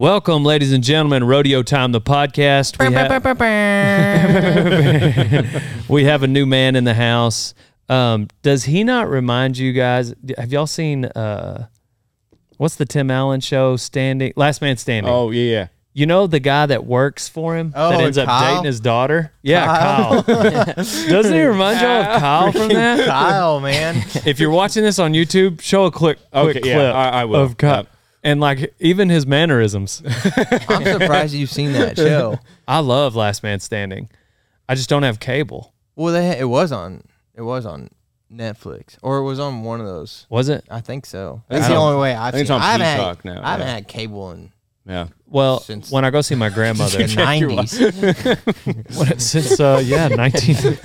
Welcome, ladies and gentlemen, Rodeo Time, the podcast. We, ha- we have a new man in the house. Um, does he not remind you guys? Have y'all seen uh, what's the Tim Allen show? Standing, Last Man Standing. Oh yeah, yeah. You know the guy that works for him that Oh, ends up Kyle? dating his daughter? Yeah, Kyle. Doesn't he remind y'all of Kyle from that? Kyle, man. If you're watching this on YouTube, show a quick, quick Okay, yeah, I- I will. of Kyle. Yep. And like even his mannerisms. I'm surprised you've seen that show. I love Last Man Standing. I just don't have cable. Well, they, it was on it was on Netflix or it was on one of those. Was it? I think so. That's the only way I've I think it's seen. on I haven't had, Peacock now, I haven't yeah. had cable in Yeah. Well, Since- when I go see my grandmother, the '90s. What- since uh, yeah, nineteen.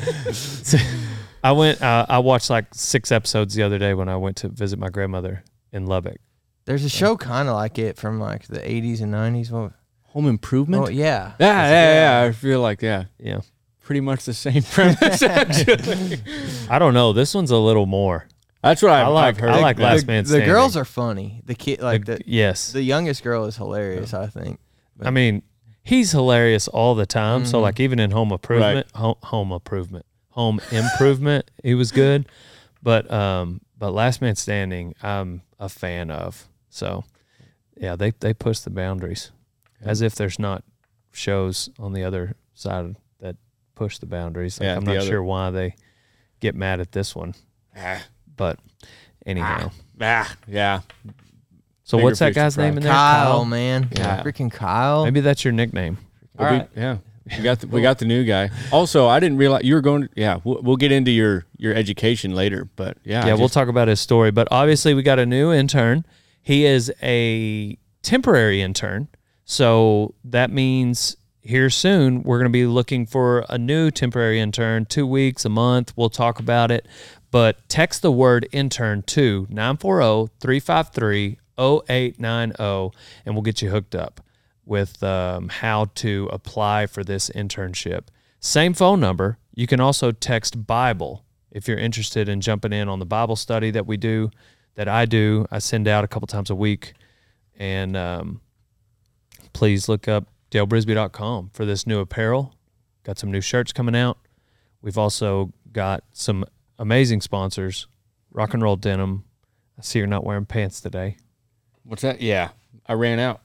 I went. Uh, I watched like six episodes the other day when I went to visit my grandmother in Lubbock. There's a show kind of like it from like the '80s and '90s. Well, Home Improvement. oh yeah, yeah, yeah, yeah. I feel like yeah, Yeah, pretty much the same premise. actually. I don't know. This one's a little more. That's what I've, I like- I've heard. I like the, Last Man Standing. the Standing. girls are funny. The kid, like the yes, the youngest girl is hilarious. I think. I mean he's hilarious all the time. So Mhm. like even in Home Improvement, home, home Improvement, Home Improvement, he was good. But um, but Last Man Standing, I'm a fan of. So yeah, they they push the boundaries, as if there's not shows on the other side that push the boundaries. Like, Yeah, I'm the not other- sure why they get mad at this one, Ah, but anyhow. ah, yeah. So Bigger what's that guy's name in there? Kyle, man, Yeah. freaking Kyle. Maybe that's your nickname. We'll All be- yeah. We got the, we got the new guy. Also, I didn't realize you were going. To, yeah, we'll, we'll get into your your education later, but yeah, yeah, I we'll talk about his story. But obviously, we got a new intern. He is a temporary intern. So that means here soon, we're going to be looking for a new temporary intern, two weeks, a month. We'll talk about it. But text the word intern to 940 353 0890 and we'll get you hooked up with um, how to apply for this internship. Same phone number. You can also text Bible if you're interested in jumping in on the Bible study that we do, that I do. I send out a couple times a week. And um, please look up dalebrisby.com for this new apparel. Got some new shirts coming out. We've also got some amazing sponsors Rock and Roll Denim. I see you're not wearing pants today. What's that? Yeah, I ran out.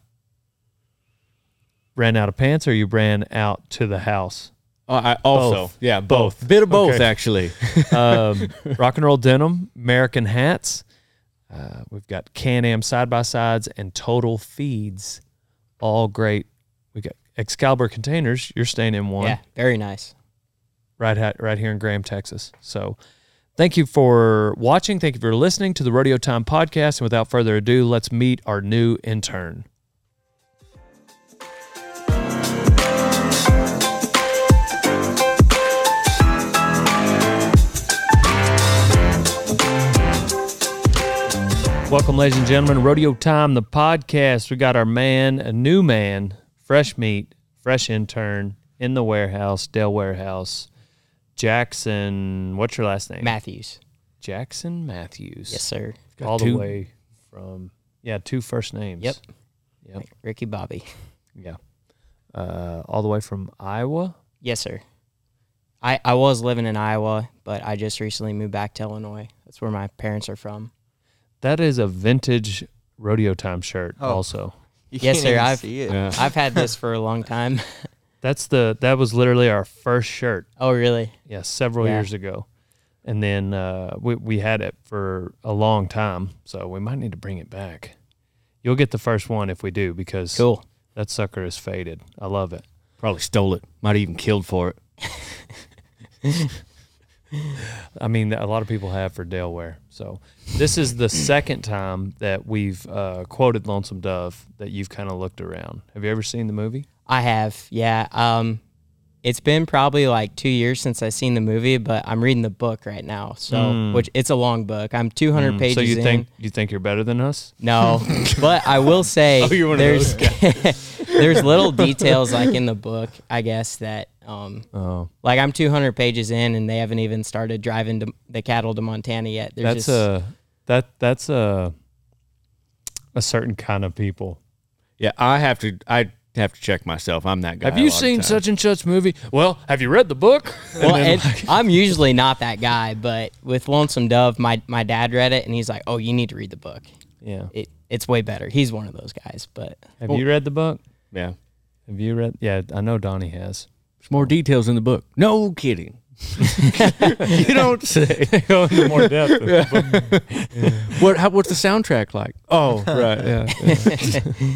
Ran out of pants or you ran out to the house? Oh, I also Both. yeah, Both. both. Bit of both Okay. actually. um, rock and roll denim, American hats. Uh, we've got Can Am side by sides and Total Feeds, all great. We got Excalibur containers. You're staying in one Yeah, very nice. right ha- right here in Graham, Texas. So, thank you for watching. Thank you for listening to the Rodeo Time podcast. And without further ado, let's meet our new intern. Welcome, ladies and gentlemen. Rodeo Time, the podcast. We got our man, a new man, fresh meat, fresh intern in the warehouse, Dell Warehouse. Jackson, what's your last name? Matthews. Jackson Matthews. Yes, sir. All the way from, yeah, two first names. Yep. Yep. Ricky Bobby. Yeah. Uh, all the way from Iowa. Yes, sir. I, I was living in Iowa, but I just recently moved back to Illinois. That's where my parents are from. That is a vintage rodeo time shirt. Oh. Also, You Yes, sir, I've- see it. Yeah. I've had this for a long time. that's the that was literally our first shirt. oh, really? Yeah, several Yeah. years ago, and then uh, we we had it for a long time. So we might need to bring it back. You'll get the first one if we do because Cool. that sucker is faded. I love it. Probably stole it. Might have even killed for it. I mean, a lot of people have for Delaware. So this is the second time that we've uh, quoted Lonesome Dove that you've kind of looked around. Have you ever seen the movie? I have, yeah. Um, it's been probably like two years since I've seen the movie, but I'm reading the book right now. So, Mm. which it's a long book. I'm 200 Mm, pages so you in. think you think you're better than us? No, but I will say Oh, you're one of there's there's little details like in the book, I guess that um Oh, like I'm 200 pages in and they haven't even started driving to, the cattle to Montana yet. They're that's just a that that's a a certain kind of people. Yeah, I have to. I have to check myself. I'm that guy. Have you seen such and such movie? Well, have you read the book? Well, and I'm usually not that guy, but with Lonesome Dove, my my dad read it and he's like, "Oh, you need to read the book. Yeah. It it's way better." He's one of those guys, but Have you read the book? Yeah, Have you read? Yeah, I know Donnie has. There's more details in the book. No kidding. you don't say. Go into more depth. What? How, what's the soundtrack like? Oh, right. Yeah.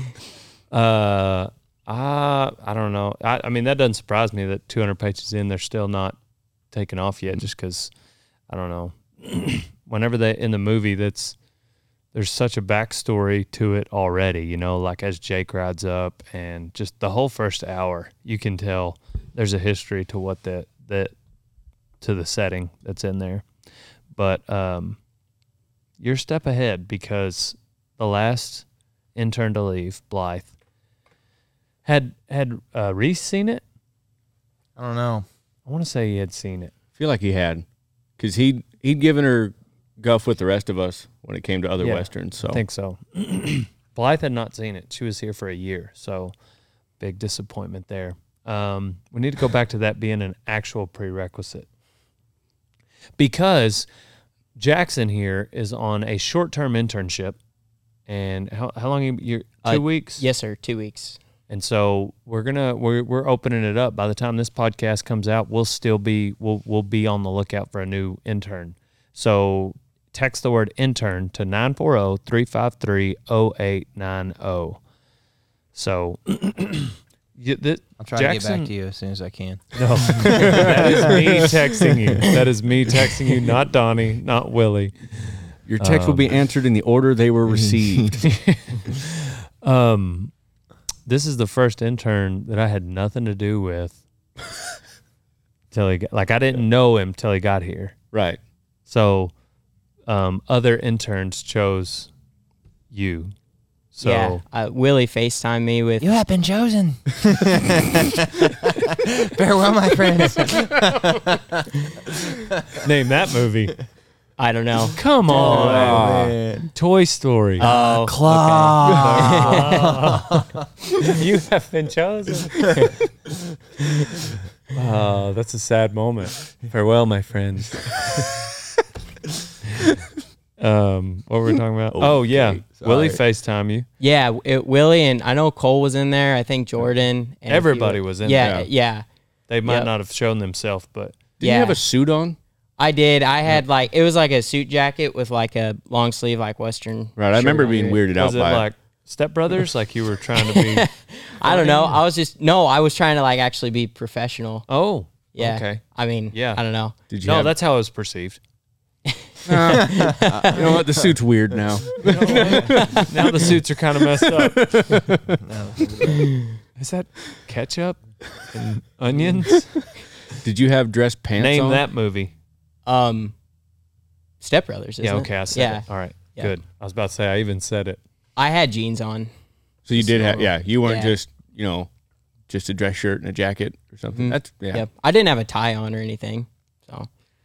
Uh, uh, I don't know. I, I mean, that doesn't surprise me that 200 pages in, they're still not taken off yet, just because I don't know. Whenever they in the movie, that's there's such a backstory to it already. You know, like as Jake rides up, and just the whole first hour, you can tell there's a history to what that that to the setting that's in there. But um, you're a step ahead because the last intern to leave, Blythe, had had uh, Reese seen it? I don't know. I want to say he had seen it. I feel like he had, because he he'd given her guff with the rest of us when it came to other Yeah, westerns. So I think so. Blythe had not seen it. She was here for a year, so big disappointment there. Um, we need to go back to that being an actual prerequisite because Jackson here is on a short-term internship, and how how long you you're two Uh, weeks? yes, sir, two weeks. And so we're gonna we're we're opening it up. By the time this podcast comes out, we'll still be we'll we'll be on the lookout for a new intern. So text the word intern to 940-353-0890. So you, th- I'll try to get back to you as soon as I can. No, that is me texting you. That is me texting you, not Donnie, not Willie. your text will be answered in the order they were received. Um, this is the first intern that I had nothing to do with. till he got, like I didn't know him till he got here. right. So, um, other interns chose you. So yeah, uh, Willie Facetime me with You have been chosen. Farewell, my friends. name that movie. I don't know. Come on, Toy Story. Oh, Claw. you have been chosen. oh, that's a sad moment. Farewell, my friends. Um, what were we talking about? oh yeah, Willie Facetime you. Yeah, it, Willie and I know Cole was in there. I think Jordan. And a few- Everybody was in yeah, there. Yeah, They might Yep. not have shown themselves, but Did yeah. you have a suit on? I did. I had like it was like a suit jacket with like a long sleeve like western. Right. I shirt remember under being it. weirded out was it by like Step Brothers? like you were trying to be? I don't know. I was just no. I was trying to like actually be professional. Oh, Yeah. Okay. I mean, Yeah. I don't know. Did you No, have, that's how it was perceived. you know what? The suit's weird now. Now the suits are kind of messed up. Is that ketchup and onions? Did you have dress pants Name on? that movie. Um, Step Brothers. Yeah, isn't okay, it? I said yeah. it. All right, Yeah. good. I was about to say I even said it. I had jeans on. So you did have, yeah. You weren't yeah. just, you know, just a dress shirt and a jacket or something. Mhm. That's yeah, Yep. I didn't have a tie on or anything.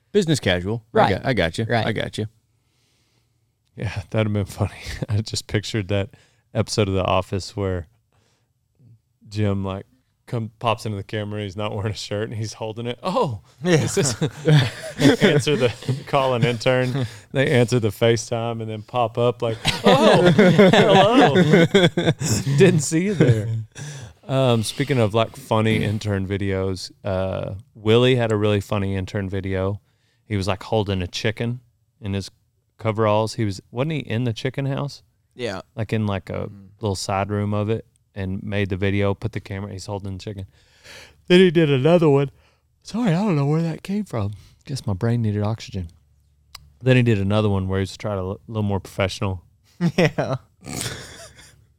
So business casual. I Right. got, I got you. Right. I got you. Yeah, that'd have been funny. I just pictured that episode of The Office where Jim like come pops into the camera. He's not wearing a shirt and he's holding it. Oh, is this answer the call an intern? They answer the FaceTime and then pop up like, oh, hello. Didn't see you there. Um, speaking of like funny intern videos, uh, Willie had a really funny intern video. He was like holding a chicken in his coveralls. He was wasn't he in the chicken house? Yeah. Like in like a mm. little side room of it and made the video, put the camera, he's holding the chicken. Then he did another one. Sorry, I don't know where that came from. Guess my brain needed oxygen. Then he did another one where he was trying to look a little more professional. Yeah.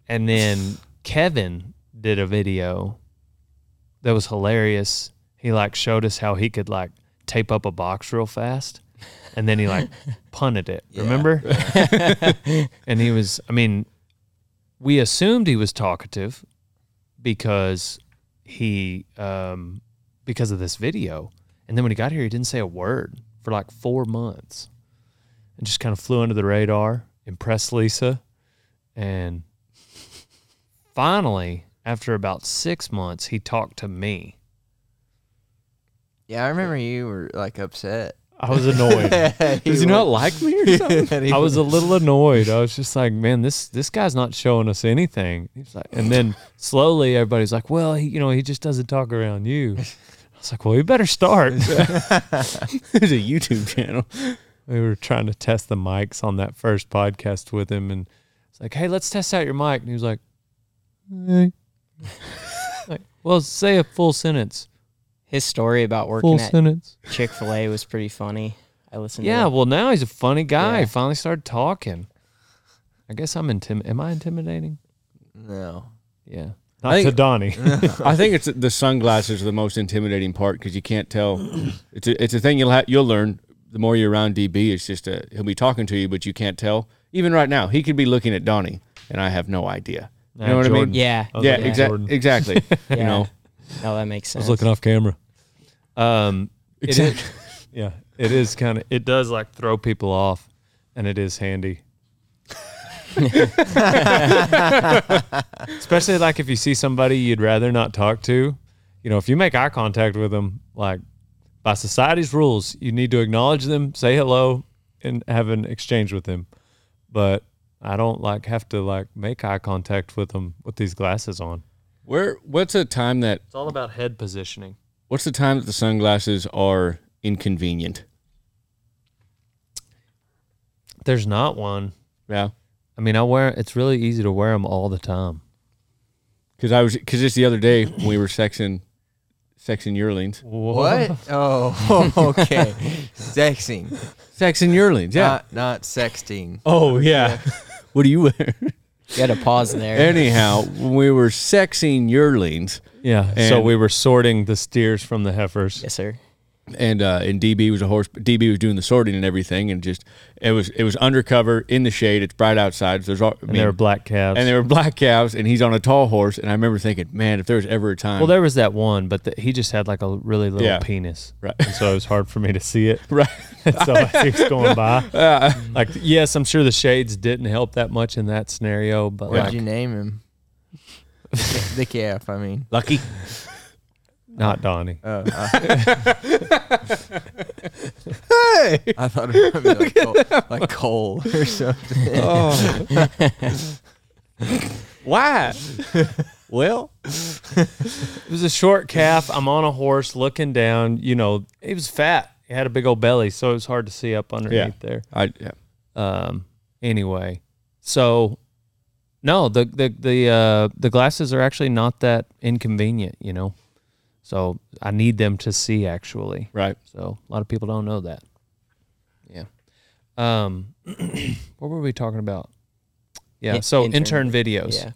And then Kevin did a video that was hilarious. He like showed us how he could like tape up a box real fast. And then he like punted it. Remember? and he was I mean, we assumed he was talkative because he um because of this video. And then when he got here he didn't say a word for like 4 months. And just kind of flew under the radar, impressed Lisa and finally, after about six months, he talked to me. Yeah, I remember you were like upset. I was annoyed. Does he not like me or something? I was a little annoyed. I was just like, man, this this guy's not showing us anything. He's like, and then slowly everybody's like, well, he, you know, he just doesn't talk around you. I was like, well, we better start. There's a YouTube channel. we were trying to test the mics on that first podcast with him, and it's like, hey, let's test out your mic. And he was like, hey. like, well, say a full sentence. His story about working Full at sentence. Chick Fil A was pretty funny. I listened. Yeah, to that. well, now he's a funny guy. Yeah. He finally started talking. I guess I'm intim. Am I intimidating? No. Yeah. I Not to Donnie. I think it's the sunglasses are the most intimidating part because you can't tell. It's a, it's a thing you'll ha- you'll learn the more you're around DB. It's just a, he'll be talking to you, but you can't tell. Even right now, he could be looking at Donnie, and I have no idea. You know what I mean? Jordan. yeah, I Yeah, looking at exactly. Exactly. yeah. You know. No, that makes sense. I sense. was looking off camera. Um, it is- Exactly. yeah, it is kind of. It does like throw people off, and it is handy. Especially like if you see somebody you'd rather not talk to. You know, if you make eye contact with them, like by society's rules, you need to acknowledge them, say hello, and have an exchange with them. But I don't like have to like make eye contact with them with these glasses on. Where? What's a time that? It's all about head positioning. What's the time that the sunglasses are inconvenient? There's not one. Yeah. I mean, I wear. It's really easy to wear them all the time. Because I was because just the other day when we were sexing, sexing yearlings, What? Oh, okay. Sexing. sexing yearlings. Yeah. Not, not sexting. oh yeah. what do you wear? You had to pause there. Anyhow, we were sexing yearlings, Yeah. so And- we were sorting the steers from the heifers. yes, sir. And uh, and DB was a horse. DB was doing the sorting and everything, and just it was it was undercover in the shade. It's bright outside. So there's all, I And mean, they were black calves. and they were black calves, and he's on a tall horse. And I remember thinking, man, if there was ever a time, well, there was that one, but the, he just had like a really little Yeah. penis. Right. And so it was hard for me to see it. right? so as he was going by, Uh, like, yes, I'm sure the shades didn't help that much in that scenario, but What'd like, you name him? the calf, I mean. lucky. Not Donnie. Oh, I, I thought it would be like Cole, like Cole or something. Oh. Why? well, It was a short calf. I'm on a horse looking down. You know, he was fat. He had a big old belly, so it was hard to see up underneath there. I yeah. Um. Anyway, so no, the the the uh, the glasses are actually not that inconvenient. You know, so I need them to see actually. right. So a lot of people don't know that. Yeah. Um. what were we talking about? Yeah. In- so intern. intern videos. Yeah.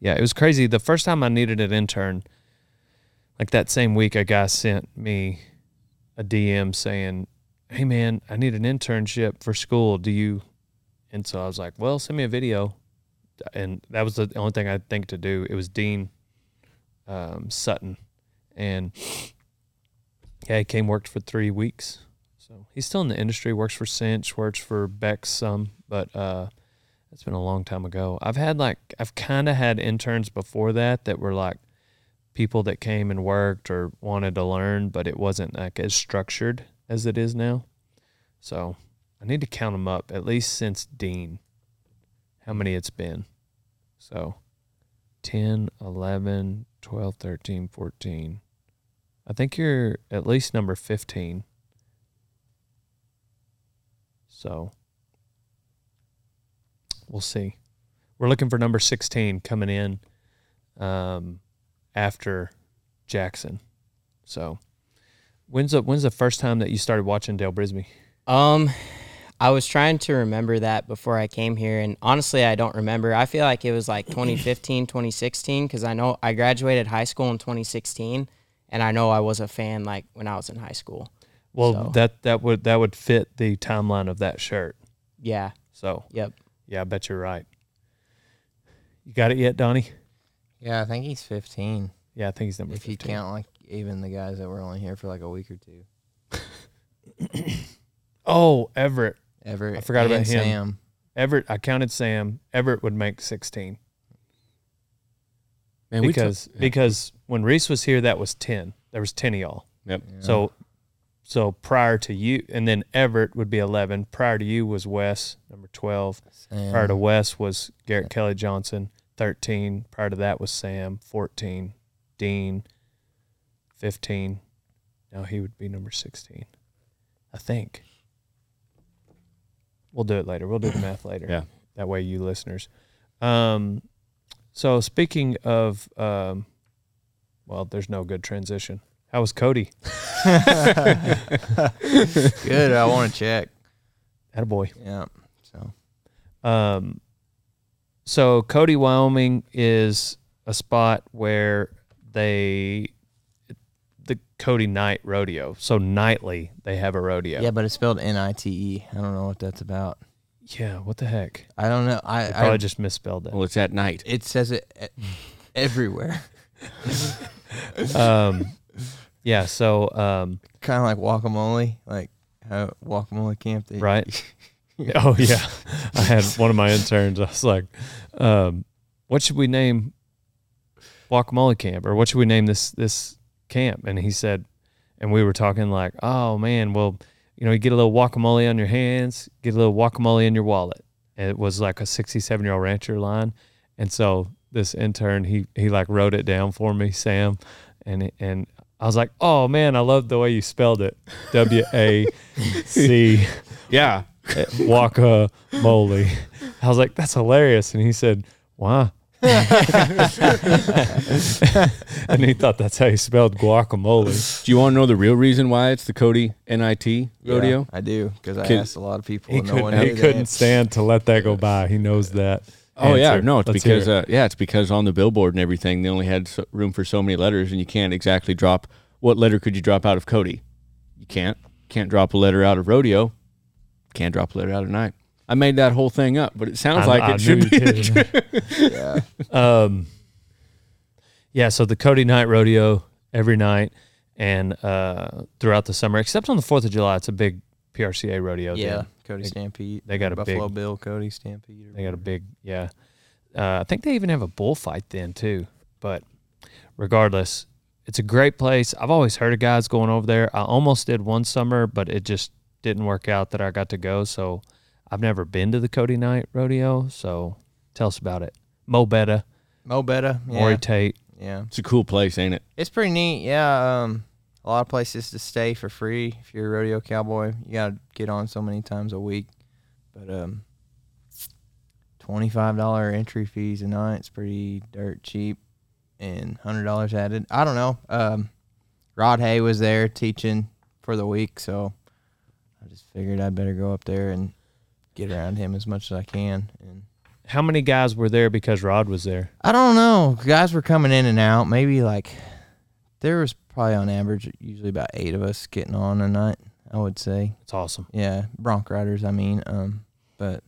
Yeah, it was crazy. The first time I needed an intern, like that same week, a guy sent me a DM saying, "Hey man, I need an internship for school. Do you?" And so I was like, "Well, send me a video." And that was the only thing I think to do. It was Dean um, Sutton, and yeah, he came worked for three weeks. So he's still in the industry. Works for Cinch. Works for Bex some, but uh, it's been a long time ago. I've had like I've kind of had interns before that that were like people that came and worked or wanted to learn, but it wasn't like as structured as it is now. So I need to count them up at least since Dean. How many it's been? So 10, 11, 12, 13, 14. I think you're at least number 15. So we'll see. We're looking for number 16 coming in um, after Jackson. So when's the when's the first time that you started watching Dale Brisby? Um, I was trying to remember that before I came here, and honestly, I don't remember. I feel like it was like 2015, 2016, because I know I graduated high school in 2016, and I know I was a fan like when I was in high school. Well, So- that that would that would fit the timeline of that shirt. Yeah. So Yep. yeah, I bet you're right. You got it yet, Donnie? Yeah, I think he's 15. Yeah, I think he's number If you count like even the guys that were only here for like a week or two. Oh, Everett. Everett. I forgot about him. Sam. Everett. I counted Sam. Everett would make 16. Man, we because took- yeah. because when Reese was here, that was ten. There was ten of y'all. Yep. So so prior to you, and then Everett would be eleven. Prior to you was Wes, number twelve. Prior to Wes was Garrett Kelly Johnson, thirteen. Prior to that was Sam, fourteen. Dean, fifteen. Now he would be number sixteen, I think. We'll do it later. We'll do the math later. Yeah. That way, you listeners. Um, so speaking of, um, well, there's no good transition. How was Cody? Good. I want to check. Attaboy. Yeah. So Um, so Cody, Wyoming is a spot where they the Cody Night Rodeo. So nightly they have a rodeo. yeah, but it's spelled N I T E. I don't know what that's about. Yeah. What the heck? I don't know. I, They probably I just misspelled it. Well, it's at night. it says it e- everywhere. Um, yeah. So um, kind of like guacamole, like how guacamole camp. They, right. Oh yeah. I had one of my interns. I was like, um, "What should we name Guacamole Camp, or what should we name this this camp?" And he said, and we were talking like, "Oh man, well, you know, you get a little guacamole on your hands, get a little guacamole in your wallet." And it was like a sixty-seven year old rancher line, and so this intern he he like wrote it down for me, Sam, and and I was like, "Oh man, I love the way you spelled it, W A C. C." Yeah. guacamole. I was like, that's hilarious. And he said, why? and he thought that's how you spelled guacamole. Do you want to know the real reason why it's the Cody NIT Yeah, rodeo? I do because I Kid- asked a lot of people. He and no one couldn't, he couldn't answer. stand to let that go by. He knows that. Oh yeah, no, it's Let's because it. uh, yeah, it's because on the billboard and everything they only had so, room for so many letters, and you can't exactly drop. What letter could you drop out of Cody? You can't. Can't drop a letter out of rodeo. Can't drop a letter out of night. I made that whole thing up, but it sounds I- like I it should be. you did. Yeah. um, yeah, so the Cody Night Rodeo every night and uh, throughout the summer, except on the 4th of July, it's a big PRCA rodeo. yeah. then. Cody They- Stampede. they got a big Buffalo big- Bill Cody Stampede. They got a big, yeah. Uh, I think they even have a bullfight then too. But regardless, it's a great place. I've always heard of guys going over there. I almost did one summer, but it just didn't work out that I got to go. So I've never been to the Cody Night Rodeo. So tell us about it. Mo Betta, Mo Betta. Yeah. Maury Tate. yeah. It's a cool place, ain't it? It's pretty neat. Yeah. Um, a lot of places to stay for free if you're a rodeo cowboy. You gotta get on so many times a week, but um, twenty five dollar entry fees a night. It's pretty dirt cheap, and hundred dollars added. I don't know. Um, Rod Hay was there teaching for the week, so I just figured I'd better go up there and get around him as much as I can. And How many guys were there because Rod was there? I don't know. Guys were coming in and out. Maybe like there was probably on average usually about eight of us getting on a night. I would say, It's awesome. yeah, bronc riders. I mean, um, but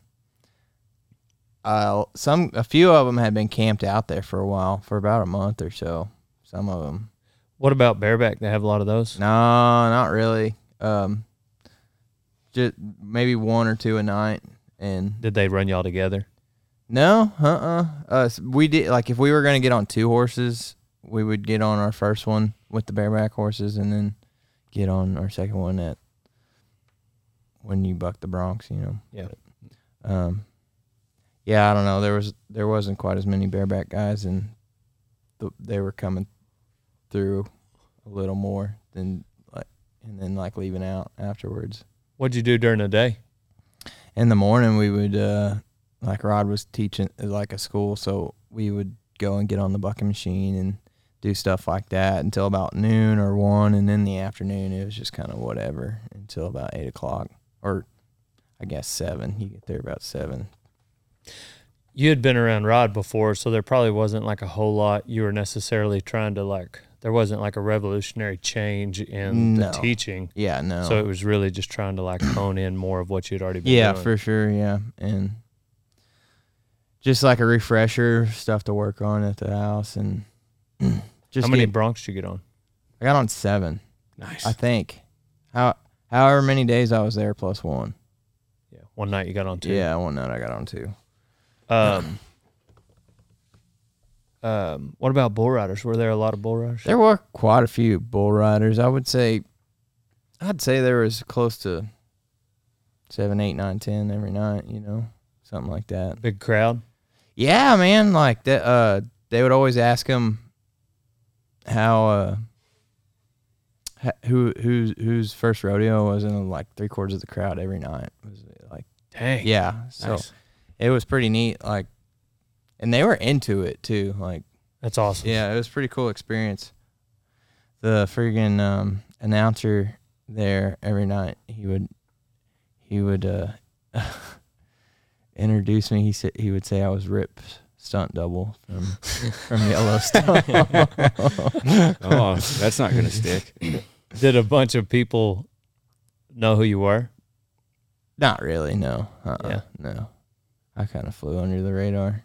uh, some a few of them had been camped out there for a while, for about a month or so. Some of them, What about bareback? They have a lot of those. no, not really. Um, just maybe one or two a night, and Did they run y'all together? No, uh-uh. Uh, s- we did like if we were gonna get on two horses, we would get on our first one with the bareback horses, and then get on our second one at when you buck the broncs, you know. Yeah. Um, yeah, I don't know. There was there wasn't quite as many bareback guys, and the, they were coming through a little more than like, and then like leaving out afterwards What'd you do during the day? in the morning we would uh like Rod was teaching like a school, so we would go and get on the bucking machine and do stuff like that until about noon or one, and then the afternoon it was just kind of whatever until about eight o'clock or I guess seven. You get there about seven. You had been around Rod before, so there probably wasn't like a whole lot you were necessarily trying to like. There wasn't like a revolutionary change in No. the teaching, Yeah, no. so it was really just trying to like hone in more of what you'd already been yeah, doing. for sure. Yeah, and just like a refresher stuff to work on at the house, and just How many get- broncs did you get on? I got on seven. Nice. I think. How however many days I was there plus one. Yeah, one night you got on two. Yeah, one night I got on two. Um, Um, what about bull riders? Were there a lot of bull riders? There were quite a few bull riders. I would say, I'd say there was close to seven, eight, nine, ten every night. You know, something like that. Big crowd. Yeah, man. Like that. Uh, they would always ask him how uh, who whose whose first rodeo was in like three quarters of the crowd every night. It was like Dang. yeah, so Nice. it was pretty neat. Like, and they were into it too. Like. That's awesome. Yeah, it was a pretty cool experience. The friggin' um, announcer there every night, he would he would uh, introduce me. He said he would say I was Rip stunt double from from Yellowstone. Oh, that's not gonna stick. Did a bunch of people know who you were? Not really, no. Uh-uh, Yeah. no. I kind of flew under the radar.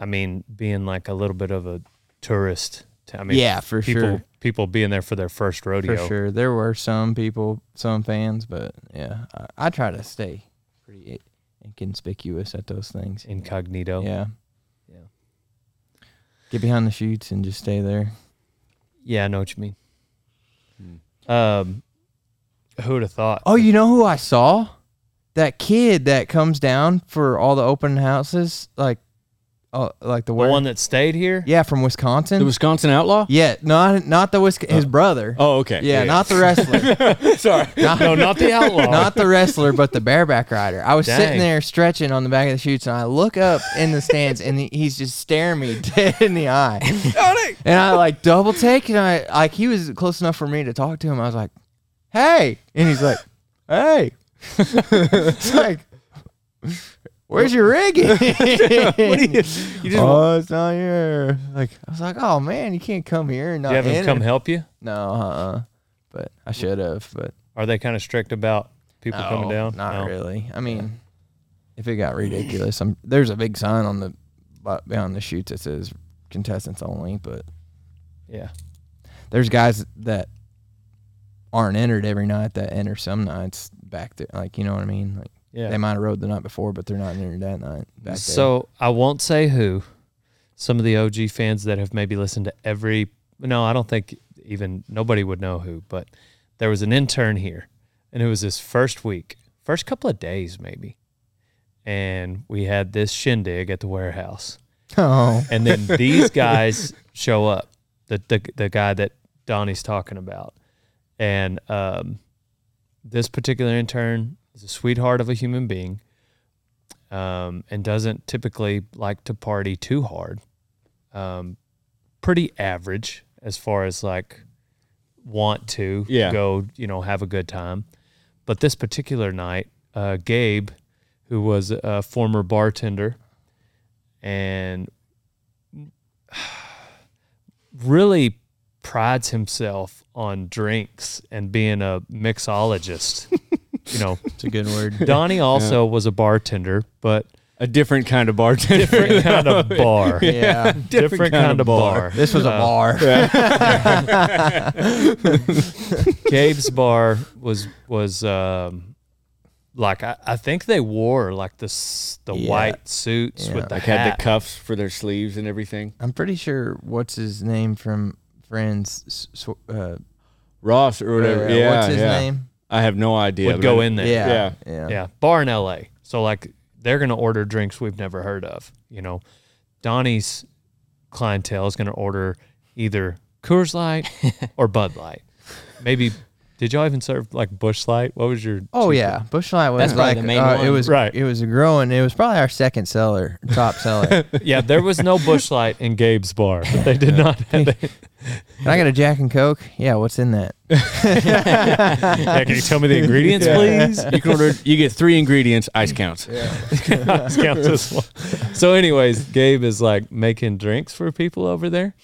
I mean, being like a little bit of a tourist. t- I mean, yeah, for people sure. people being there for their first rodeo. For sure. There were some people, some fans, but yeah, I, I try to stay pretty inconspicuous at those things. Incognito. Yeah. Yeah. Get behind the chutes and just stay there. Yeah, I know what you mean. Hmm. Um, who would have thought? Oh, you know who I saw? That kid that comes down for all the open houses, like, oh, like the, the where- one that stayed here. yeah, from Wisconsin. The Wisconsin Outlaw. yeah, not not the Wisc- his oh. brother. Oh, okay. yeah, not the wrestler, Sorry. not, No, not the outlaw. not the wrestler, but the bareback rider. I was Dang. sitting there stretching on the back of the chutes, and I look up in the stands, and he- he's just staring me dead in the eye. and I like double take, and I like he was close enough for me to talk to him. I was like, "Hey," and he's like, "Hey." it's like, where's your rigging? you, you just oh, it's not here. Like I was like, "Oh man, you can't come here and not you have them enter." come help you? No, uh-uh. But I should have, but Are they kind of strict about people coming down? Not No. really. I mean, if it got ridiculous, I'm, there's a big sign on the bu- behind the chutes that says contestants only, but Yeah. there's guys that aren't entered every night that enter some nights back there. Like you know what I mean? Like Yeah. they might have rode the night before, but they're not entered that night. Back there. So I won't say who. Some of the OG fans that have maybe listened to every no, I don't think even nobody would know who, but there was an intern here and it was his first week, first couple of days maybe. And we had this shindig at the warehouse. oh, And then these guys show up. The the the guy that Donnie's talking about. And um this particular intern is a sweetheart of a human being. Um, and doesn't typically like to party too hard. Um, pretty average as far as like want to Yeah. go, you know, have a good time. But this particular night, uh, Gabe, who was a former bartender and really prides himself on drinks and being a mixologist. you know, it's a good word. Donnie also was a bartender, but a different kind of bartender. different kind of bar. yeah, Different, kind, of bar. this was a Uh, bar. Gabe's bar was was um like I, I think they wore like the s- the Yeah. white suits Yeah. with the like hat. had the cuffs for their sleeves and everything. I'm pretty sure what's his name from Friends. s- sw- Uh, Ross or whatever. uh, yeah, what's his yeah. name? I have no idea. would but go in there. Yeah, Yeah. yeah, Yeah, bar in LA. So like they're gonna order drinks we've never heard of. You know, Donnie's clientele is gonna order either Coors Light or Bud Light. Maybe did y'all even serve like Busch Light? What was your Oh cheap- yeah, Busch Light was That's like the main uh, it was Right. It was growing. It was probably our second seller, top seller. Yeah, there was no Busch Light in Gabe's bar. They did not have they, Can I get a Jack and Coke? Yeah, what's in that? yeah, can you tell me the ingredients, please? You can order. You get three ingredients. Ice counts. Let's count this one. So, anyways, Gabe is like making drinks for people over there,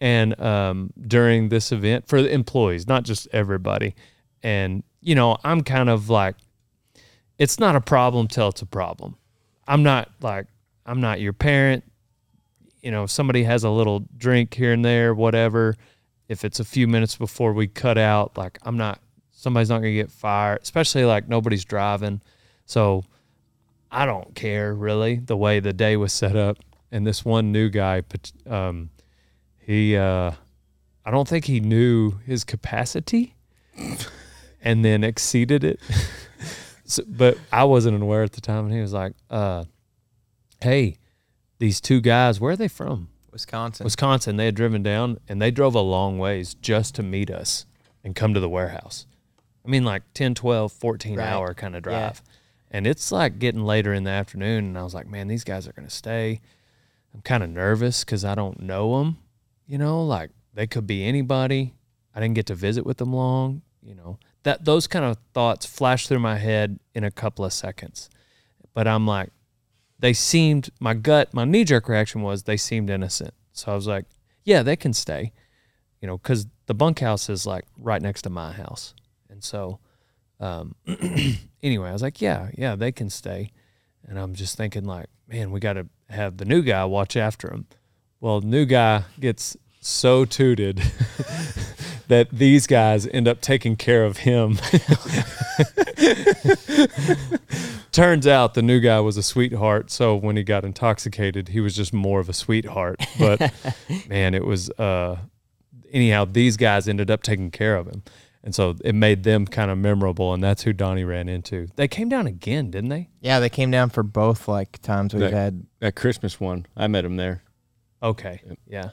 and um, during this event for the employees, not just everybody. And you know, I'm kind of like, it's not a problem till it's a problem. I'm not like, I'm not your parent. You know, if somebody has a little drink here and there, whatever. If it's a few minutes before we cut out, like I'm not, somebody's not gonna get fired, especially like nobody's driving. So I don't care really the way the day was set up. and this one new guy, um, he, uh, I don't think he knew his capacity, and then exceeded it. so, but I wasn't aware at the time, and he was like, uh, "Hey, these two guys, where are they from? Wisconsin. Wisconsin. They had driven down, and they drove a long ways just to meet us and come to the warehouse. I mean, like 10, 12, 14 Right. hour kind of Yeah. drive. And it's like getting later in the afternoon. And I was like, man, these guys are going to stay. I'm kind of nervous because I don't know them. You know, like they could be anybody. I didn't get to visit with them long. You know, that those kind of thoughts flashed through my head in a couple of seconds. But I'm like, they seemed, my gut, my knee jerk reaction was they seemed innocent. So I was like, yeah, they can stay. You know, because the bunkhouse is like right next to my house. And so, um, anyway, I was like, yeah, yeah, they can stay. And I'm just thinking, like, man, we got to have the new guy watch after him. Well, new guy gets so tooted that these guys end up taking care of him. Turns out the new guy was a sweetheart. So when he got intoxicated, he was just more of a sweetheart. But man, it was, uh, anyhow, these guys ended up taking care of him. And so it made them kind of memorable. And that's who Donnie ran into. They came down again, didn't they? yeah, they came down for both like times we've That- had. That Christmas one, I met him there. Okay. Yeah.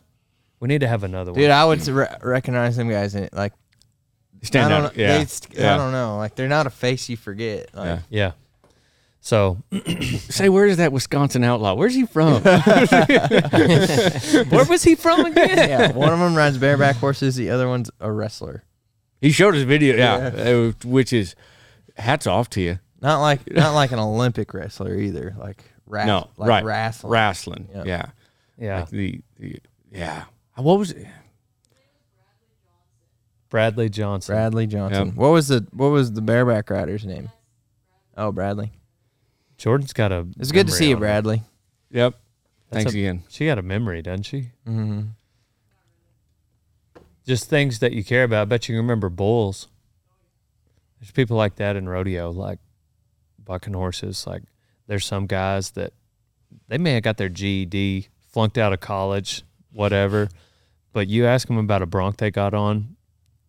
We need to have another one. Dude. I would re- recognize them guys in it. Like Stand I don't out. know. Yeah. they st- yeah. I don't know. Like they're not a face you forget. Like, Yeah. Yeah. So Say, where is that Wisconsin outlaw? Where's he from? where was he from again? yeah, one of them rides bareback horses. The other one's a wrestler. he showed us video. Yeah, uh, which is hats off to you. Not like not like an Olympic wrestler either. Like ra- No, like right. wrestling. Wrestling. Yeah. Yeah. Yeah. Like the, the yeah. What was it? Bradley Johnson. Bradley Johnson. Yep. What was the what was the bareback rider's name? Oh, Bradley. Jordan's got a. It's good to see you, on her. Bradley. Yep. That's Thanks a- again. She got a memory, doesn't she? Mm-hmm. Just things that you care about. I bet you can remember bulls. There's people like that in rodeo, like bucking horses. Like there's some guys that they may have got their GED, flunked out of college, whatever. But you ask them about a bronc they got on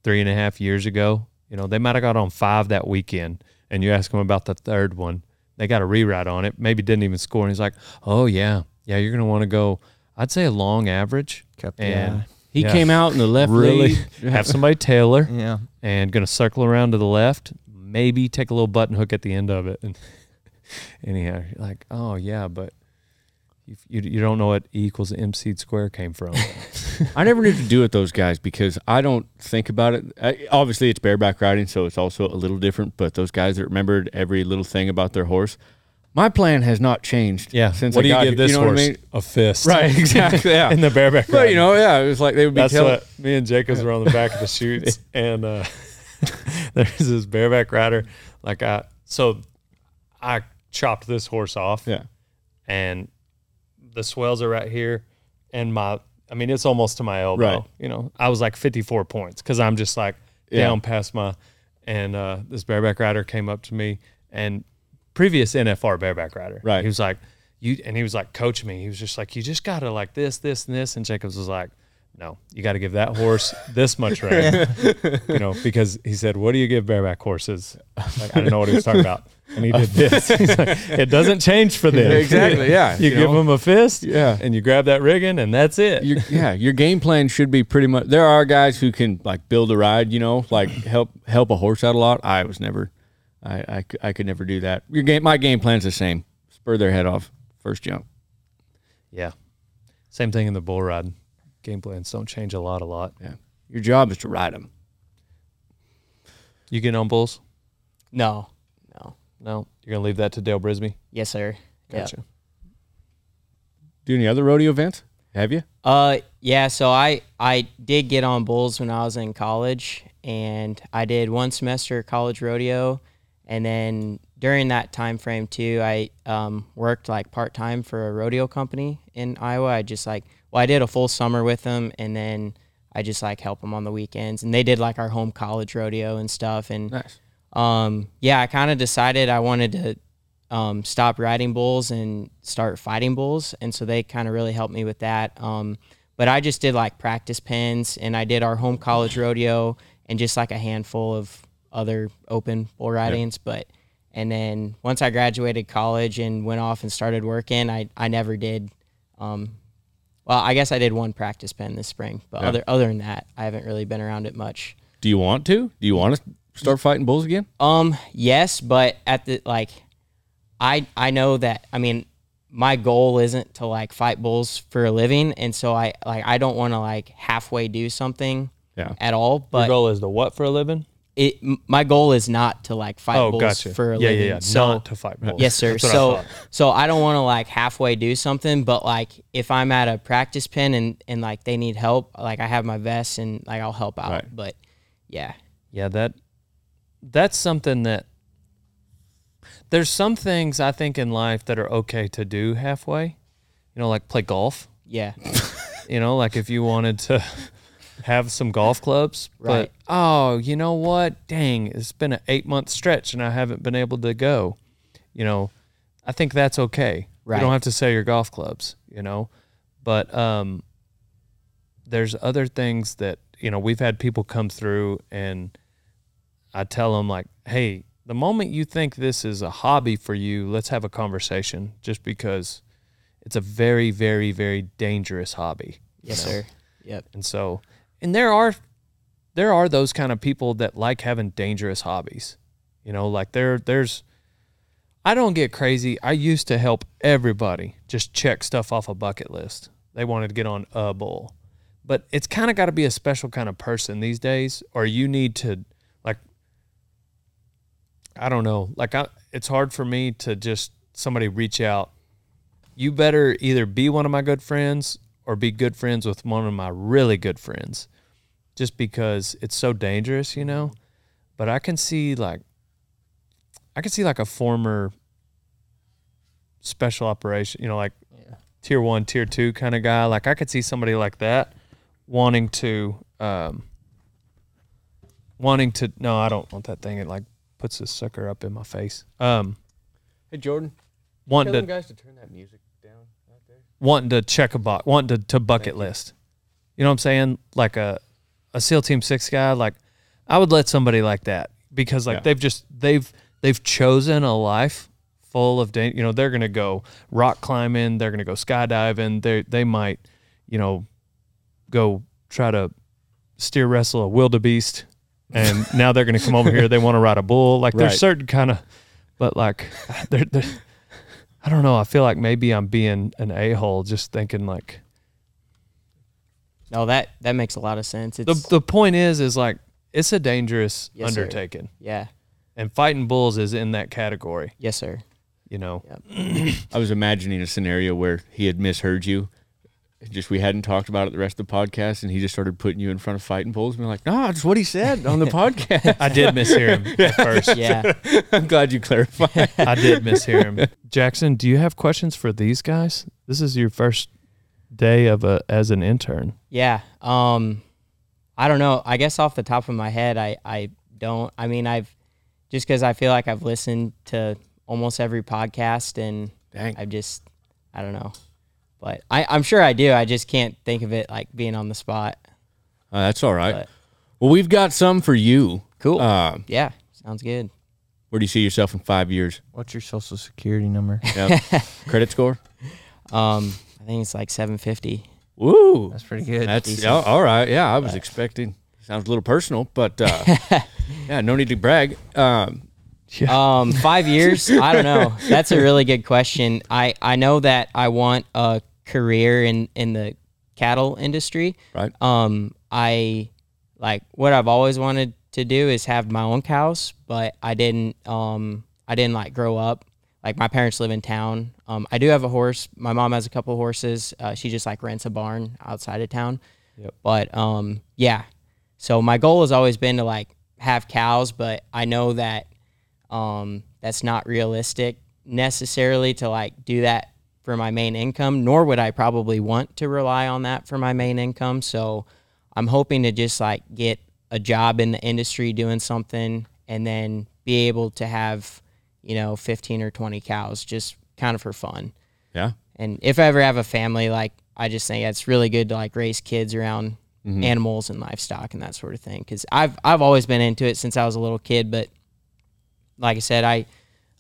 three and a half years ago. You know, they might have got on five that weekend, and you ask them about the third one. They got a rewrite on it. Maybe didn't even score. And he's like, "Oh yeah, yeah, you're gonna want to go. I'd say a long average, Cup and He Yeah. came out in the left really lead. have somebody Taylor." Yeah. and going to circle around to the left, maybe take a little button hook at the end of it. And anyhow, like, oh yeah, but you, you, you don't know what E equals MC square came from. I never knew what to do with those guys because I don't think about it. I, obviously, it's bareback riding, so it's also a little different. But those guys that remembered every little thing about their horse, my plan has not changed. yeah. since what I do you got give this you know horse? I mean? A fist. Right, exactly. Yeah. In the bareback. but riding. you know, yeah, it was like they would be That's telling. what me and Jacobs were on the back of the chutes, and uh, there's this bareback rider. Like I, so I chopped this horse off. Yeah. and the swells are right here, and my, I mean, it's almost to my elbow. Right. You know, I was like 54 points because I'm just like Yeah. down past my, and uh, this bareback rider came up to me, and previous NFR bareback rider, Right. He was like, you, and he was like coach me. He was just like, you just gotta like this, this, and this, and Jacobs was like. No, you got to give that horse this much rein, you know, because he said, "What do you give bareback horses?" Like I don't know what he was talking about, and he did this. He's like, it doesn't change for them. Exactly, yeah, you, you give know. them a fist, Yeah. and you grab that rigging, and that's it. your, yeah, your game plan should be pretty much. There are guys who can like build a ride, you know, like help help a horse out a lot. I was never, I I, I could never do that. Your game, my game plan's the same. Spur their head off first jump. yeah, same thing in the bull riding. Game plans don't change a lot. A lot. Yeah, your job is to ride them. You get on bulls? No, no. No, you're gonna leave that to Dale Brisby. Yes, sir. Yeah. Gotcha. Do any other rodeo events? Have you? Uh, yeah. So I I did get on bulls when I was in college, and I did one semester of college rodeo, and then during that time frame too, I um, worked like part time for a rodeo company in Iowa. I just like well, I did a full summer with them, and then I just like help them on the weekends, and they did like our home college rodeo and stuff, and Nice. Um, yeah, I kind of decided I wanted to um, stop riding bulls and start fighting bulls, and so they kind of really helped me with that. Um, but I just did like practice pens, and I did our home college rodeo, and just like a handful of other open bull ridings. But and then once I graduated college and went off and started working, I I never did. Um, well, I guess I did one practice pen this spring, but other other than that, I haven't really been around it much. Do you want to? Do you want to start fighting bulls again? Um, yes, but at the like, I I know that I mean, my goal isn't to like fight bulls for a living, and so I like I don't want to like halfway do something Yeah. at all. Your goal is the what for a living? it m- my goal is not to like fight Oh, bulls gotcha. for a yeah, living. yeah, yeah. So Not to fight bulls. Yes, sir. That's what I So, so I don't want to like halfway do something, but like if I'm at a practice pen and and like they need help, like I have my vest and like I'll help out. Right. But yeah, Yeah, that that's something that there's some things I think in life that are okay to do halfway. You know, like play golf. yeah, You know, like if you wanted to have some golf clubs, Right. but oh, you know what? Dang, it's been an eight month stretch and I haven't been able to go. You know, I think that's okay. You don't have to sell your golf clubs. You know, but um, there's other things that you know we've had people come through and I tell them like, hey, the moment you think this is a hobby for you, let's have a conversation. Just because it's a very, very, very dangerous hobby. yes, know? sir. Yep. And so, and there are there are those kind of people that like having dangerous hobbies. You know, like there there's I don't get crazy. I used to help everybody just check stuff off a bucket list. They wanted to get on a bull. But it's kind of got to be a special kind of person these days or you need to I don't know. Like I, it's hard for me to just somebody reach out. You better either be one of my good friends or be good friends with one of my really good friends. Just because it's so dangerous, you know? But I can see like I can see like a former special operation, you know, like tier 1, tier 2 kind of guy. Like I could see somebody like that wanting to um wanting to no, I don't want that thing. It like puts this sucker up in my face. Um Hey Jordan, wanting to guys to turn that music down out there. wanting to check a box, wanting to, to bucket Thank you. list. You know what I'm saying? Like a a SEAL Team Six guy. Like I would let somebody like that because like Yeah. they've just they've they've chosen a life full of danger. You know they're gonna go rock climbing. They're gonna go skydiving. They they might you know go try to steer wrestle a wildebeest. And now they're gonna come over here. They want to ride a bull. Like there's Right. certain kind of, but like, they're, they're, I don't know. I feel like maybe I'm being an a hole just thinking like No, that that makes a lot of sense. the It's the point is is like it's a dangerous Yes, sir. undertaking, yeah, and fighting bulls is in that category. yes, sir. You know, I was imagining a scenario where he had misheard you. Just we hadn't talked about it the rest of the podcast, and he just started putting you in front of fighting bulls. And we're like, no, that's what he said on the podcast. I did mishear him at first. Yeah. I'm glad you clarified. I did mishear him. Jackson, do you have questions for these guys? This is your first day of a as an intern. Yeah. Um I don't know. I guess off the top of my head I I don't. I mean, I've just cuz I feel like I've listened to almost every podcast and Dang. I've just I don't know. But I I'm sure I do. I just can't think of it like being on the spot. Uh, that's all right. But- well, we've got some for you. Cool. Uh, yeah. Sounds good. where do you see yourself in five years? What's your social security number? Yep. Credit score? Um I think it's like 750. Woo. That's pretty good. That's decent. yeah, all right. Yeah, I was expecting. Sounds a little personal, but uh, yeah, no need to brag. Um, Um, five years? I don't know. That's a really good question. I, I know that I want a career in, in the cattle industry. right. Um, I like what I've always wanted to do is have my own cows, but I didn't. Um, I didn't like grow up. Like my parents live in town. Um, I do have a horse. My mom has a couple of horses. Uh, she just like rents a barn outside of town. Yep. But um, yeah. So my goal has always been to like have cows, but I know that um, that's not realistic necessarily to like do that for my main income, nor would I probably want to rely on that for my main income. So I'm hoping to just like get a job in the industry doing something and then be able to have you know, 15 or 20 cows just kind of for fun. Yeah. And if I ever have a family, like I just think it's really good to like raise kids around animals and livestock and that sort of thing. Cause I've, I've always been into it since I was a little kid, but like I said, I,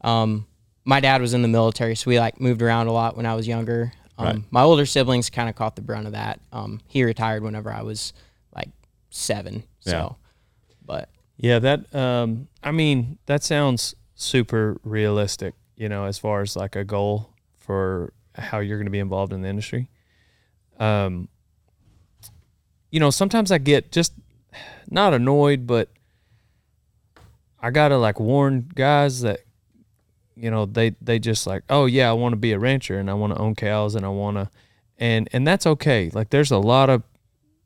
um, my dad was in the military, so we like moved around a lot when I was younger. Um, Right. My older siblings kind of caught the brunt of that. Um, he retired whenever I was like seven. So, Yeah. but Yeah, that um I mean, that sounds super realistic, you know, as far as like a goal for how you're going to be involved in the industry. Um you know, sometimes I get just not annoyed, but I got to like warn guys that you know, they they just like, "Oh yeah, I want to be a rancher and I want to own cows and I want to and and that's okay. Like there's a lot of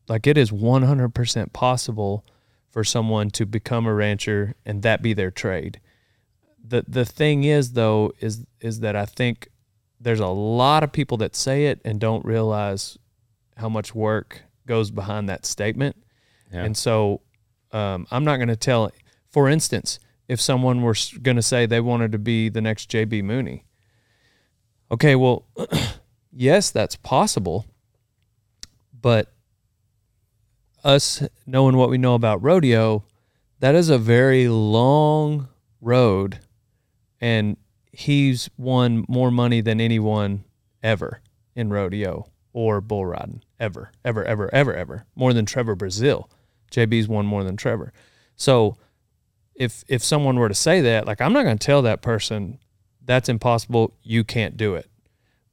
like it is 100% possible for someone to become a rancher and that be their trade. The the thing is though is is that I think there's a lot of people that say it and don't realize how much work goes behind that statement. Yeah. And so um, I'm not going to tell. For instance, if someone were going to say they wanted to be the next JB Mauney, okay, well, yes, that's possible, but us knowing what we know about rodeo, that is a very long road, and he's won more money than anyone ever in rodeo or bull riding ever, ever, ever, ever, ever. More than Trevor Brazile. JB's won more than Trevor. So if if someone were to say that, like I'm not going to tell that person that's impossible, you can't do it.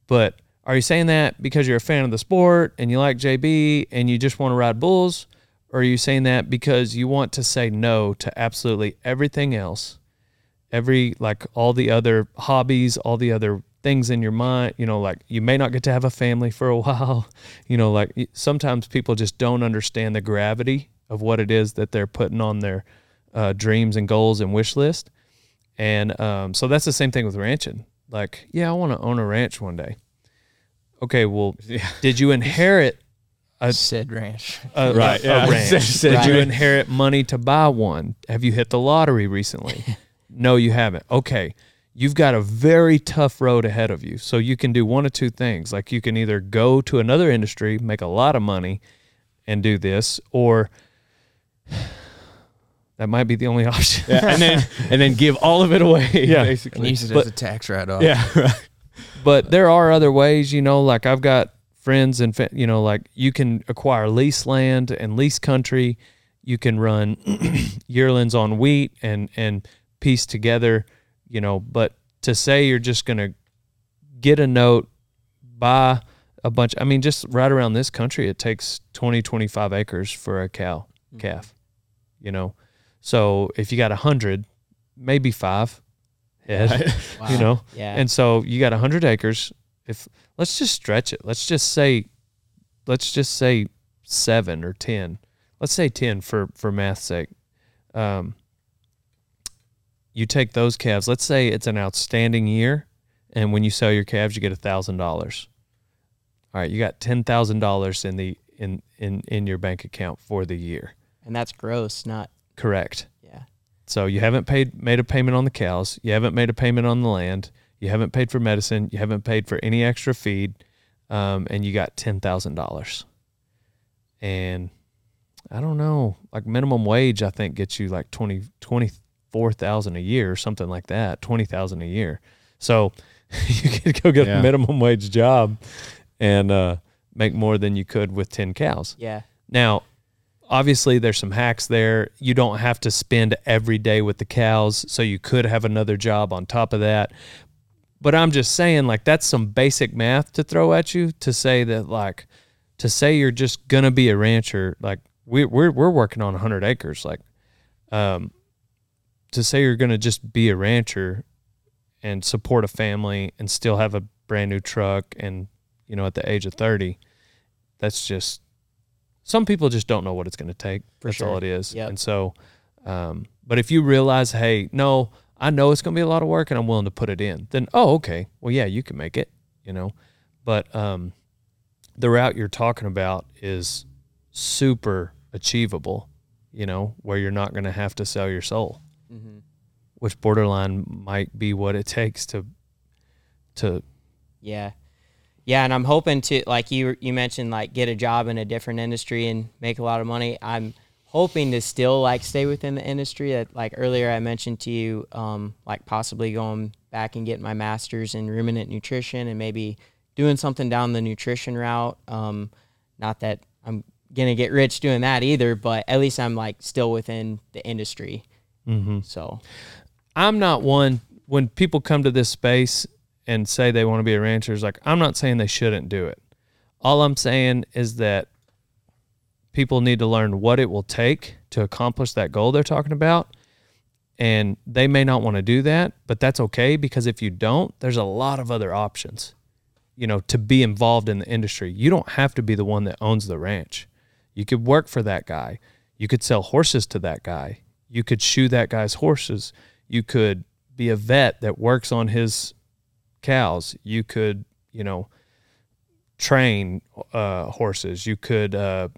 But are you saying that because you're a fan of the sport and you like JB and you just want to ride bulls? Or are you saying that because you want to say no to absolutely everything else? Every, like all the other hobbies, all the other things in your mind, you know, like you may not get to have a family for a while. You know, like sometimes people just don't understand the gravity of what it is that they're putting on their uh, dreams and goals and wish list. And um, so that's the same thing with ranching. Like, yeah, I want to own a ranch one day. Okay, well, did you inherit a, Said ranch. a, Right, a, yeah. a ranch? Said Did you ranch. inherit money to buy one? Have you hit the lottery recently? no, you haven't. Okay, you've got a very tough road ahead of you. So you can do one of two things. Like you can either go to another industry, make a lot of money, and do this, or that might be the only option. Yeah, and then and then give all of it away. Yeah. And basically. use it But- as a tax write-off. Yeah, right. but there are other ways, you know, like I've got friends and, you know, like you can acquire lease land and lease country. You can run yearlings on wheat and, and piece together, you know, but to say you're just going to get a note, buy a bunch, I mean, just right around this country, it takes 20, 25 acres for a cow, mm-hmm. calf, you know? So if you got a hundred, maybe five head, you Wow. know, yeah. and so you got a 100 acres. If let's just stretch it. Let's just say let's just say 7 or 10. Let's say 10 for for math's sake. Um you take those calves. Let's say it's an outstanding year and when you sell your calves you get a $1000. All right, you got $10,000 in the in in in your bank account for the year. and that's gross, not Correct. yeah. So you haven't paid made a payment on the cows. You haven't made a payment on the land. You haven't paid for medicine. You haven't paid for any extra feed, um, and you got ten thousand dollars. And I don't know, like minimum wage, I think gets you like twenty twenty four thousand a year or something like that, twenty thousand a year. So you could go get Yeah. a minimum wage job and uh, make more than you could with ten cows. Yeah. Now, obviously, there's some hacks there. You don't have to spend every day with the cows, so you could have another job on top of that. But I'm just saying, like, that's some basic math to throw at you to say that, like, to say you're just gonna be a rancher, like, we, we're we're working on 100 acres, like, um, to say you're gonna just be a rancher and support a family and still have a brand new truck and you know at the age of 30 that's just some people just don't know what it's going to take. For That's all it is. Yep. And so, um, but if you realize, hey, no, I know it's going to be a lot of work and I'm willing to put it in, then, oh, okay. Well, yeah, you can make it, you know. But um, the route you're talking about is super achievable, you know, where you're not going to have to sell your soul. Mm-hmm. which borderline might be what it takes to to Yeah. Yeah, and I'm hoping to like you you mentioned like get a job in a different industry and make a lot of money. I'm hoping to still like stay within the industry that like earlier I mentioned to you um like possibly going back and getting my masters in ruminant nutrition and maybe doing something down the nutrition route. Um not that I'm going to get rich doing that either, but at least I'm like still within the industry. mm-hmm. So, I'm not one when people come to this space and say they want to be a rancher. It's like I'm not saying they shouldn't do it. All I'm saying is that people need to learn what it will take to accomplish that goal they're talking about. And they may not want to do that, but that's okay because if you don't, there's a lot of other options, you know, to be involved in the industry. You don't have to be the one that owns the ranch. You could work for that guy. You could sell horses to that guy. You could shoe that guy's horses. You could be a vet that works on his cows. You could, you know, train uh, horses. You could uh,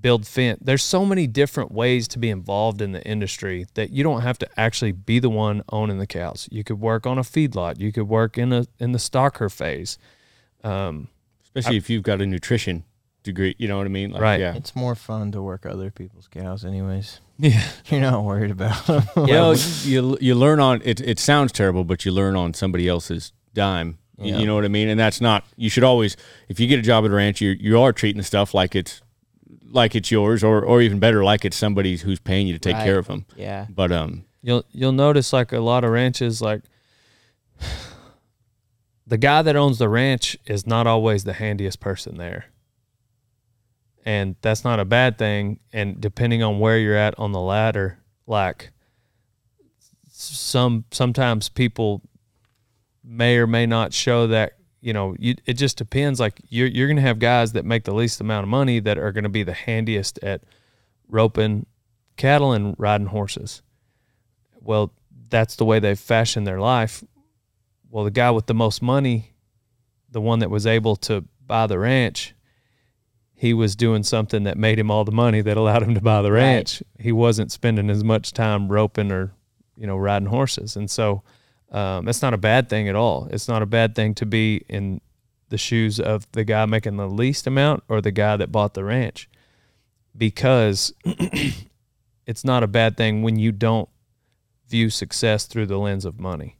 build fence. There's so many different ways to be involved in the industry that you don't have to actually be the one owning the cows. You could work on a feedlot. You could work in a in the stocker phase. Um, Especially if you've got a nutrition degree, you know what I mean? Like, Right. Yeah. It's more fun to work other people's cows, anyways. yeah, You're not worried about them. Well, you you learn on it. It sounds terrible, but you learn on somebody else's dime. You- Yeah. You know what I mean? And that's not. You should always, if you get a job at a ranch, you you are treating the stuff like it's like it's yours, or or even better, like it's somebody who's paying you to take Right. care of them. yeah. But um, you'll you'll notice like a lot of ranches like the guy that owns the ranch is not always the handiest person there and that's not a bad thing and depending on where you're at on the ladder like some sometimes people may or may not show that you know you, it just depends like you're, you're going to have guys that make the least amount of money that are going to be the handiest at roping cattle and riding horses well, that's the way they've fashioned their life. Well, the guy with the most money, the one that was able to buy the ranch, he was doing something that made him all the money that allowed him to buy the Right. ranch. He wasn't spending as much time roping or, you know, riding horses. And so um, it's not a bad thing at all. It's not a bad thing to be in the shoes of the guy making the least amount or the guy that bought the ranch because it's not a bad thing when you don't view success through the lens of money.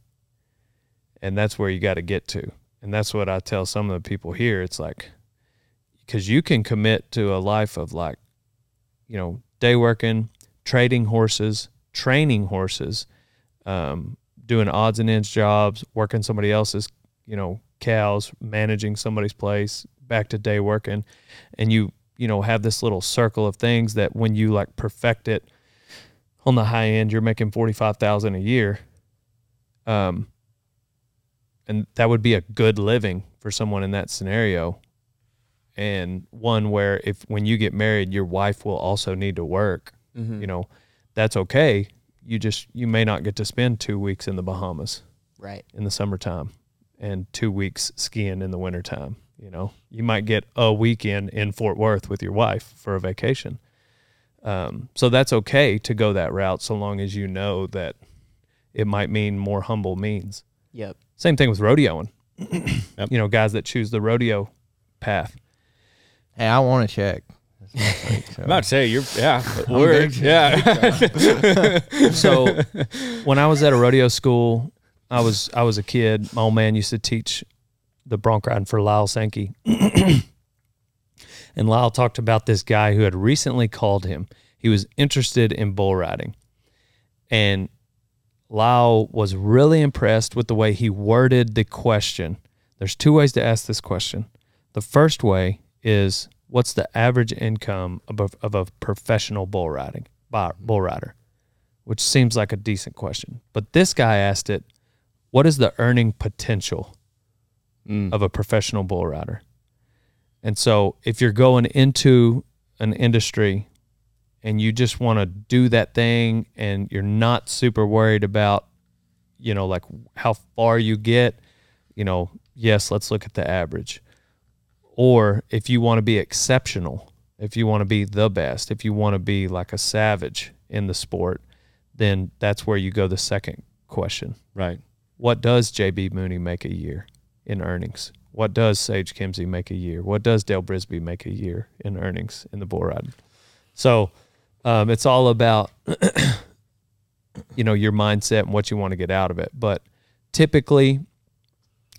And that's where you got to get to. And that's what I tell some of the people here. It's like, because you can commit to a life of like, you know, day working, trading horses, training horses, um, doing odds and ends jobs, working somebody else's, you know, cows, managing somebody's place, back to day working. And you, you know, have this little circle of things that when you like perfect it, on the high end, you're making forty five thousand a year, um, and that would be a good living for someone in that scenario, and one where if when you get married, your wife will also need to work. Mhm. You know, that's okay. You just you may not get to spend two weeks in the Bahamas Right. in the summertime and two weeks skiing in the wintertime. You know, you might get a weekend in Fort Worth with your wife for a vacation. Um, so that's okay to go that route so long as you know that it might mean more humble means. Yep. Same thing with rodeoing. Yep. You know, guys that choose the rodeo path. hey, I want to check. That's so. I'm about to say you're yeah, I'm we're big. yeah. So when I was at a rodeo school, I was I was a kid. My old man used to teach the bronc riding for Lyle Sankey. and Lyle talked about this guy who had recently called him. He was interested in bull riding. And Lyle was really impressed with the way he worded the question. There's two ways to ask this question. The first way is what's the average income of a, of a professional bull riding bull rider? Which seems like a decent question. But this guy asked it, what is the earning potential Mm. of a professional bull rider? And so if you're going into an industry and you just want to do that thing and you're not super worried about, you know, like how far you get, you know, yes, let's look at the average. Or if you want to be exceptional, if you want to be the best, if you want to be like a savage in the sport, then that's where you go the second question. Right. What does JB Mauney make a year in earnings? What does Sage Kimzey make a year? What does Dale Brisby make a year in earnings in the bull riding? So um, it's all about you know your mindset and what you want to get out of it. But typically,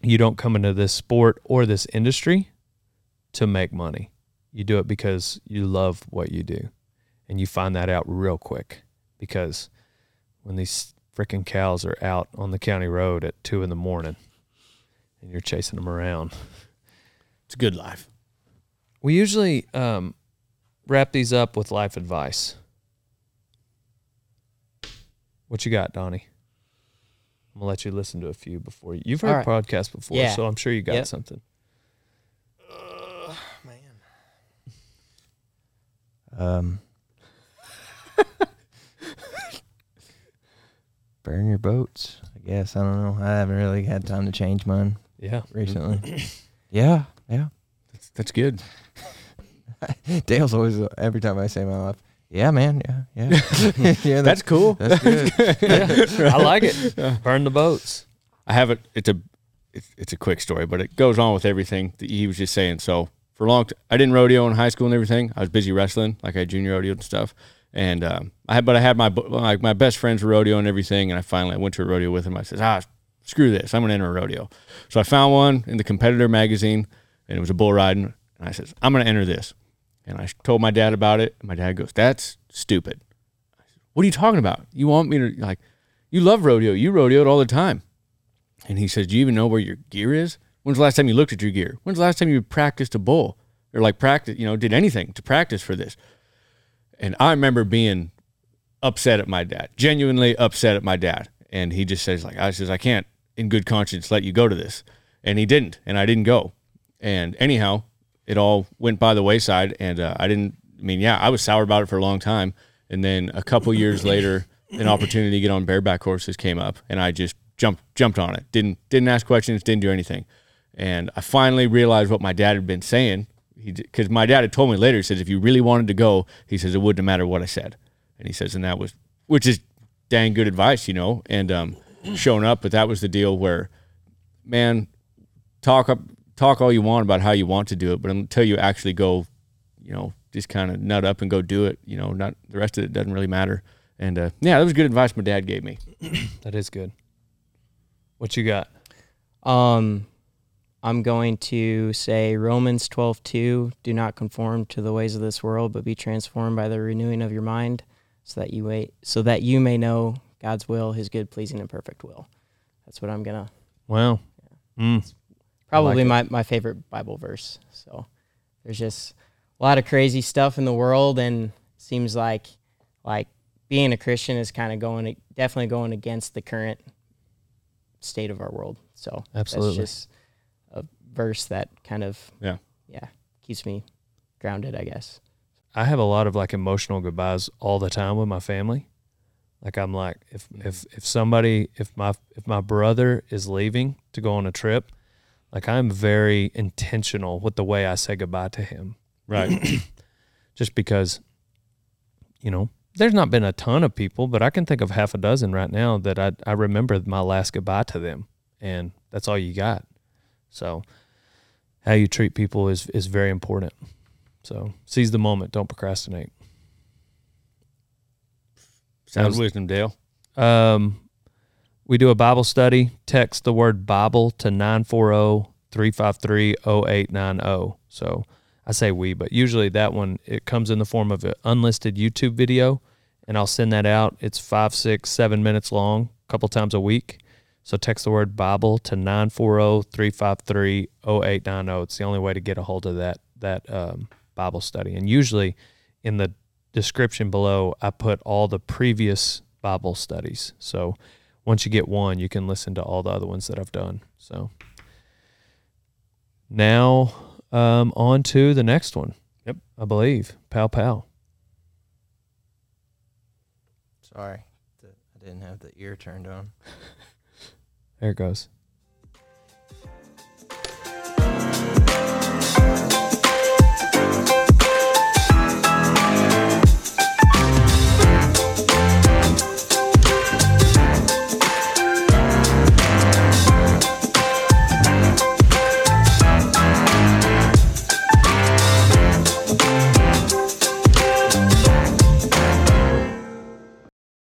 you don't come into this sport or this industry to make money. You do it because you love what you do, and you find that out real quick because when these freaking cows are out on the county road at two in the morning and you're chasing them around. It's a good life. We usually um, wrap these up with life advice. What you got, Donnie? I'm gonna let you listen to a few before you. You've heard All podcasts before, Yeah. so I'm sure you got Yep. something. Um, burn your boats. I guess I don't know. I haven't really had time to change mine Yeah, recently. yeah, yeah. That's, that's good. Dale's always every time I say my life. Yeah, man. Yeah, yeah. yeah, That's cool. that's good. I like it. Burn the boats. I have it. It's a, it's, it's a quick story, but it goes on with everything that he was just saying. So for a long, time. I didn't rodeo in high school and everything. I was busy wrestling, like I junior rodeo and stuff. And um, I had, but I had my like my best friends rodeo and everything. And I finally I went to a rodeo with him. I said, ah, screw this, I'm gonna enter a rodeo. So I found one in the Competitor magazine, and it was a bull riding. And I said, I'm gonna enter this. And I told my dad about it. And my dad goes, that's stupid. Said, what are you talking about? You want me to like? You love rodeo. You rodeoed all the time. And he says, Do you even know where your gear is? When's the last time you looked at your gear? When's the last time you practiced a bull? Or like practice, you know, did anything to practice for this? And I remember being upset at my dad, genuinely upset at my dad. And he just says, like, I says, I can't in good conscience let you go to this. And he didn't, and I didn't go. And anyhow, it all went by the wayside. And uh, I didn't, I mean, yeah, I was sour about it for a long time. And then a couple years later, an opportunity to get on bareback horses came up, and I just jumped jumped on it. Didn't didn't ask questions, didn't do anything. And I finally realized what my dad had been saying. Because my dad had told me later, he says, if you really wanted to go, he says, it wouldn't matter what I said. And he says, and that was, which is dang good advice, you know, and um, showing up. But that was the deal where, man, talk up, talk all you want about how you want to do it, but until you actually go, you know, just kind of nut up and go do it, you know, not the rest of it doesn't really matter. And uh, yeah, that was good advice my dad gave me. That is good. What you got? Um, I'm going to say Romans 12:2, do not conform to the ways of this world, but be transformed by the renewing of your mind, so that you wait, so that you may know God's will, his good, pleasing and perfect will. That's what I'm going to Wow. Mm. probably it. my, my favorite Bible verse. So there's just a lot of crazy stuff in the world and it seems like like being a Christian is kind of going definitely going against the current state of our world. So Absolutely. that's just verse that kind of Yeah. yeah keeps me grounded, I guess. I have a lot of like emotional goodbyes all the time with my family. Like I'm like if mm-hmm. if if somebody if my if my brother is leaving to go on a trip, like I'm very intentional with the way I say goodbye to him. Right. Just because you know, there's not been a ton of people, but I can think of half a dozen right now that I I remember my last goodbye to them and that's all you got. So how you treat people is is very important. So seize the moment, don't procrastinate. Sound was- wisdom, Dale. Um, we do a Bible study. Text the word Bible to 940 353 0890. So I say we, but usually that one, it comes in the form of an unlisted YouTube video, and I'll send that out. It's five, six, seven minutes long, a couple times a week. So text the word Bible to 940 353 0890. It's the only way to get a hold of that, that um, Bible study. And usually in the description below, I put all the previous Bible studies. So once you get one, you can listen to all the other ones that I've done. So now um, on to the next one. Yep. I believe. Pow pow. Sorry, I didn't have the ear turned on. There it goes.